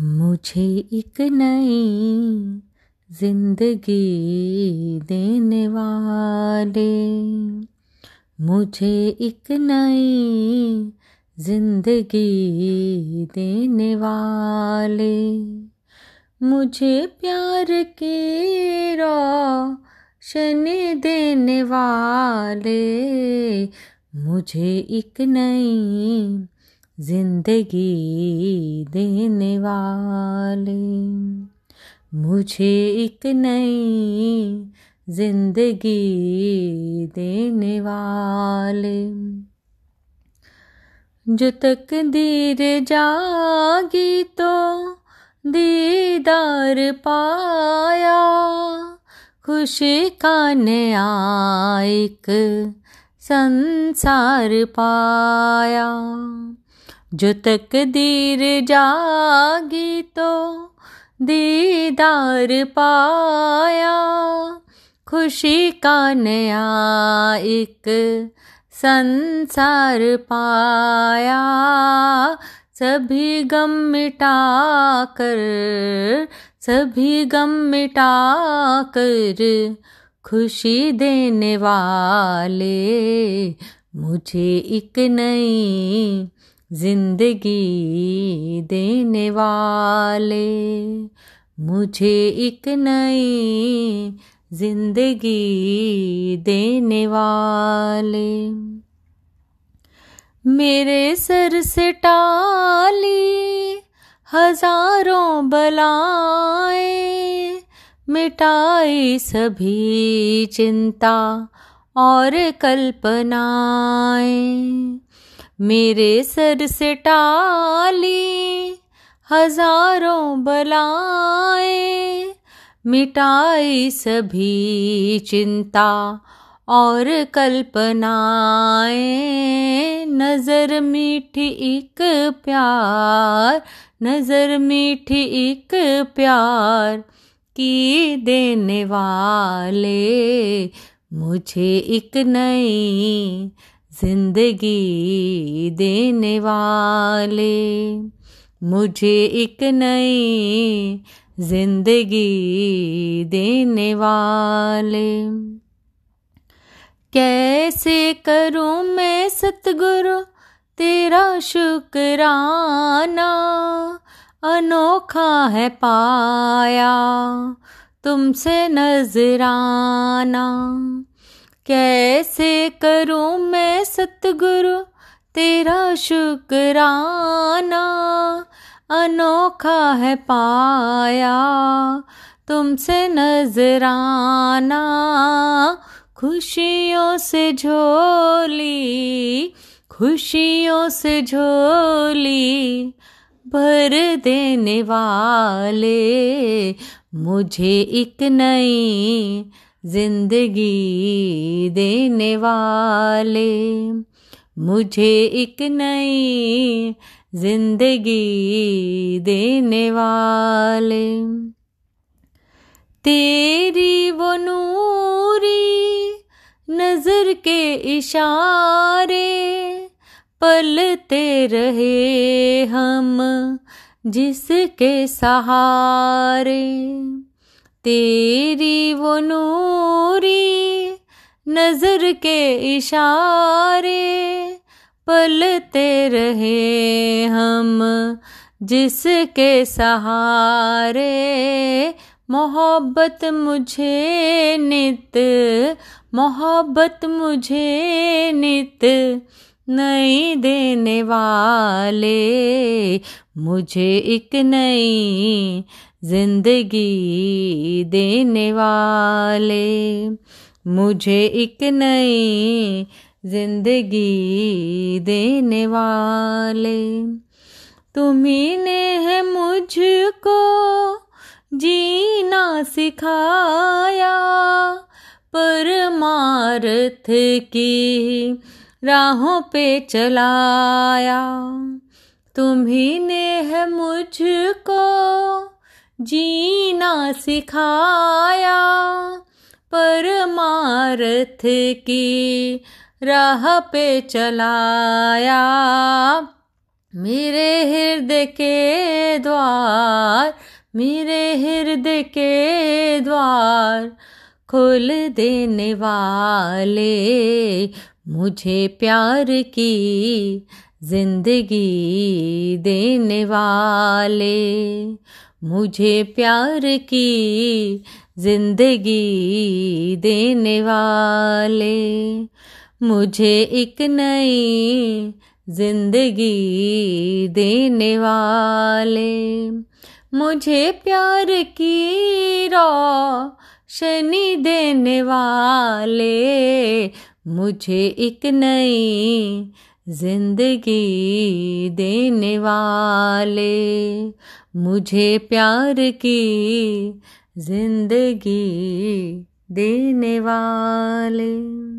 मुझे एक नई ज़िंदगी देने वाले। मुझे एक नई ज़िंदगी देने वाले। मुझे प्यार की रोशन देने वाले। मुझे एक नई ज़िंदगी देने वाले। मुझे एक नई ज़िंदगी देने वाले। जो तक दीर जागी तो दीदार पाया, खुशी का नया एक संसार पाया। जो तकदीर जागी तो दीदार पाया। खुशी का नया एक संसार पाया। सभी गम मिटा कर सभी गम मिटा कर खुशी देने वाले मुझे एक नई ज़िंदगी देने वाले। मुझे एक नई ज़िंदगी देने वाले। मेरे सर से टाली हज़ारों बलाए, मिटाई सभी चिंता और कल्पनाएँ। मेरे सर से टाली, हज़ारों बलाए मिटाई सभी चिंता और कल्पनाएँ। नज़र मीठी एक प्यार, नज़र मीठी एक प्यार की देने वाले मुझे एक नई ज़िंदगी देने वाले। मुझे एक नई ज़िंदगी देने वाले। कैसे करूँ मैं सतगुरु तेरा शुक्राना? अनोखा है पाया तुमसे नजराना। कैसे करूँ मैं सतगुरु तेरा शुक्राना? अनोखा है पाया तुमसे नजराना। खुशियों से झोली, खुशियों से झोली भर देने वाले मुझे एक नई ज़िंदगी देने वाले। मुझे एक नई ज़िंदगी देने वाले। तेरी वो नूरी नज़र के इशारे पलते रहे हम जिसके सहारे। तेरी वो नूरी नज़र के इशारे पलते रहे हम, जिसके सहारे मोहब्बत मुझे नित, मोहब्बत मुझे नित नई देने वाले, मुझे एक नई ज़िंदगी देने वाले। मुझे एक नई ज़िंदगी देने वाले। तुम्ही ने है मुझको जीना सिखाया, परमार्थ की राहों पे चलाया। तुम्ही ने है मुझको जीना सिखाया, परमार्थ की राह पे चलाया। मेरे हृदय के द्वार, मेरे हृदय के द्वार खोल देने वाले, मुझे प्यार की ज़िंदगी देने वाले। मुझे प्यार की ज़िंदगी देने वाले। मुझे एक नई ज़िंदगी देने वाले। मुझे प्यार की रोशनी देने वाले। मुझे एक नई ज़िंदगी देने वाले। मुझे प्यार की ज़िंदगी देने वाले।